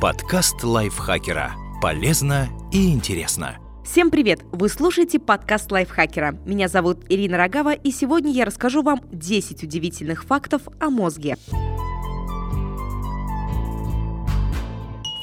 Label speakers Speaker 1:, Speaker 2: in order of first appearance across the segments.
Speaker 1: Подкаст лайфхакера. Полезно и интересно.
Speaker 2: Всем привет! Вы слушаете подкаст лайфхакера. Меня зовут Ирина Рогава, и сегодня я расскажу вам 10 удивительных фактов о мозге.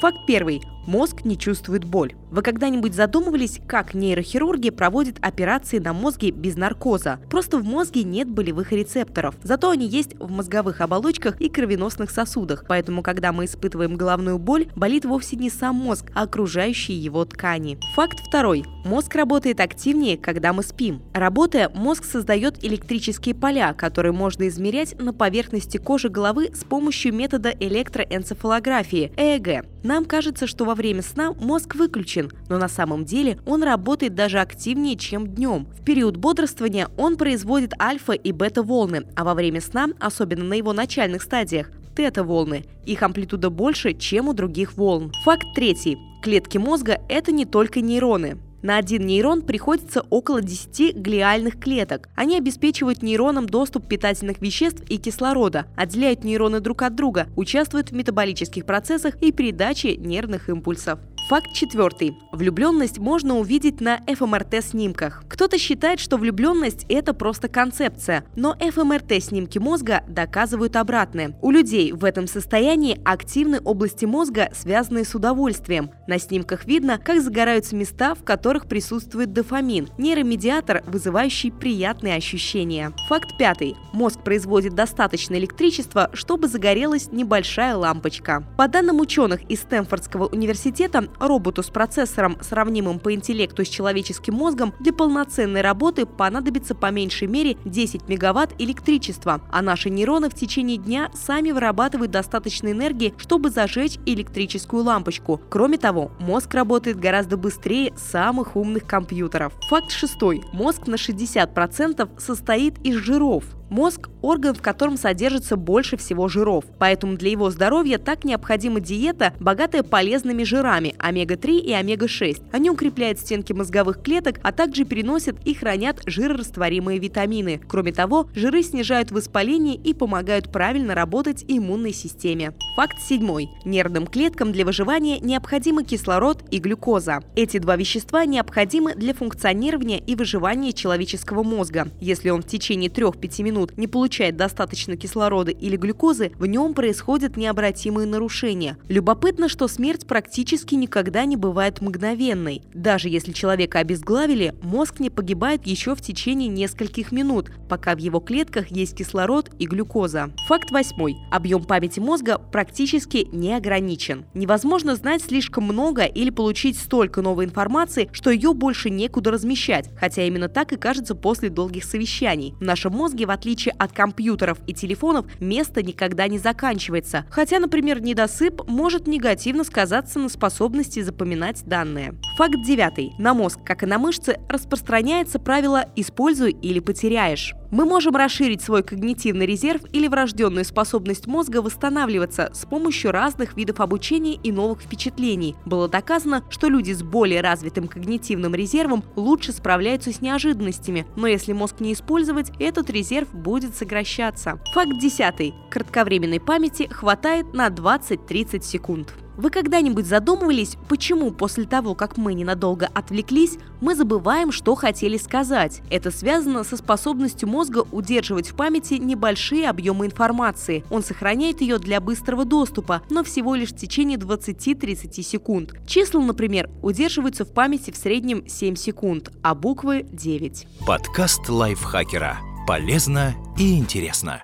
Speaker 2: Факт первый. Мозг не чувствует боль. Вы когда-нибудь задумывались, как нейрохирурги проводят операции на мозге без наркоза? Просто в мозге нет болевых рецепторов. Зато они есть в мозговых оболочках и кровеносных сосудах. Поэтому, когда мы испытываем головную боль, болит вовсе не сам мозг, а окружающие его ткани. Факт второй. Мозг работает активнее, когда мы спим. Работая, мозг создает электрические поля, которые можно измерять на поверхности кожи головы с помощью метода электроэнцефалографии – ЭЭГ. Нам кажется, что во время сна мозг выключен, но на самом деле он работает даже активнее, чем днем. В период бодрствования он производит альфа и бета-волны, а во время сна, особенно на его начальных стадиях, тета-волны. Их амплитуда больше, чем у других волн. Факт третий. Клетки мозга – это не только нейроны. На один нейрон приходится около 10 глиальных клеток. Они обеспечивают нейронам доступ питательных веществ и кислорода, отделяют нейроны друг от друга, участвуют в метаболических процессах и передаче нервных импульсов. Факт четвертый. Влюбленность можно увидеть на ФМРТ-снимках. Кто-то считает, что влюбленность – это просто концепция, но ФМРТ-снимки мозга доказывают обратное. У людей в этом состоянии активны области мозга, связанные с удовольствием. На снимках видно, как загораются места, в которых присутствует дофамин – нейромедиатор, вызывающий приятные ощущения. Факт пятый. Мозг производит достаточно электричества, чтобы загорелась небольшая лампочка. По данным ученых из Стэнфордского университета, роботу с процессором, сравнимым по интеллекту с человеческим мозгом, для полноценной работы понадобится по меньшей мере 10 мегаватт электричества, а наши нейроны в течение дня сами вырабатывают достаточно энергии, чтобы зажечь электрическую лампочку. Кроме того, мозг работает гораздо быстрее самых умных компьютеров. Факт шестой. Мозг на 60% состоит из жиров. Мозг – орган, в котором содержится больше всего жиров, поэтому для его здоровья так необходима диета, богатая полезными жирами омега-3 и омега-6. Они укрепляют стенки мозговых клеток, а также переносят и хранят жирорастворимые витамины. Кроме того, жиры снижают воспаление и помогают правильно работать иммунной системе. Факт седьмой. Нервным клеткам для выживания необходимы кислород и глюкоза. Эти два вещества необходимы для функционирования и выживания человеческого мозга. Если он в течение 3-5 минут минут не получает достаточно кислорода или глюкозы, в нем происходят необратимые нарушения. Любопытно, что смерть практически никогда не бывает мгновенной. Даже если человека обезглавили, мозг не погибает еще в течение нескольких минут, пока в его клетках есть кислород и глюкоза. Факт восьмой. Объем памяти мозга практически не ограничен. Невозможно знать слишком много или получить столько новой информации, что ее больше некуда размещать, хотя именно так и кажется после долгих совещаний. В нашем мозге, в отличие отличие от компьютеров и телефонов, место никогда не заканчивается. Хотя, например, недосып может негативно сказаться на способности запоминать данные. Факт девятый. На мозг, как и на мышцы, распространяется правило «используй или потеряешь». Мы можем расширить свой когнитивный резерв или врожденную способность мозга восстанавливаться с помощью разных видов обучения и новых впечатлений. Было доказано, что люди с более развитым когнитивным резервом лучше справляются с неожиданностями, но если мозг не использовать, этот резерв будет сокращаться. Факт десятый. Кратковременной памяти хватает на 20-30 секунд. Вы когда-нибудь задумывались, почему после того, как мы ненадолго отвлеклись, мы забываем, что хотели сказать? Это связано со способностью мозга удерживать в памяти небольшие объемы информации. Он сохраняет ее для быстрого доступа, но всего лишь в течение 20-30 секунд. Числа, например, удерживаются в памяти в среднем 7 секунд, а буквы 9.
Speaker 1: Подкаст лайфхакера. Полезно и интересно.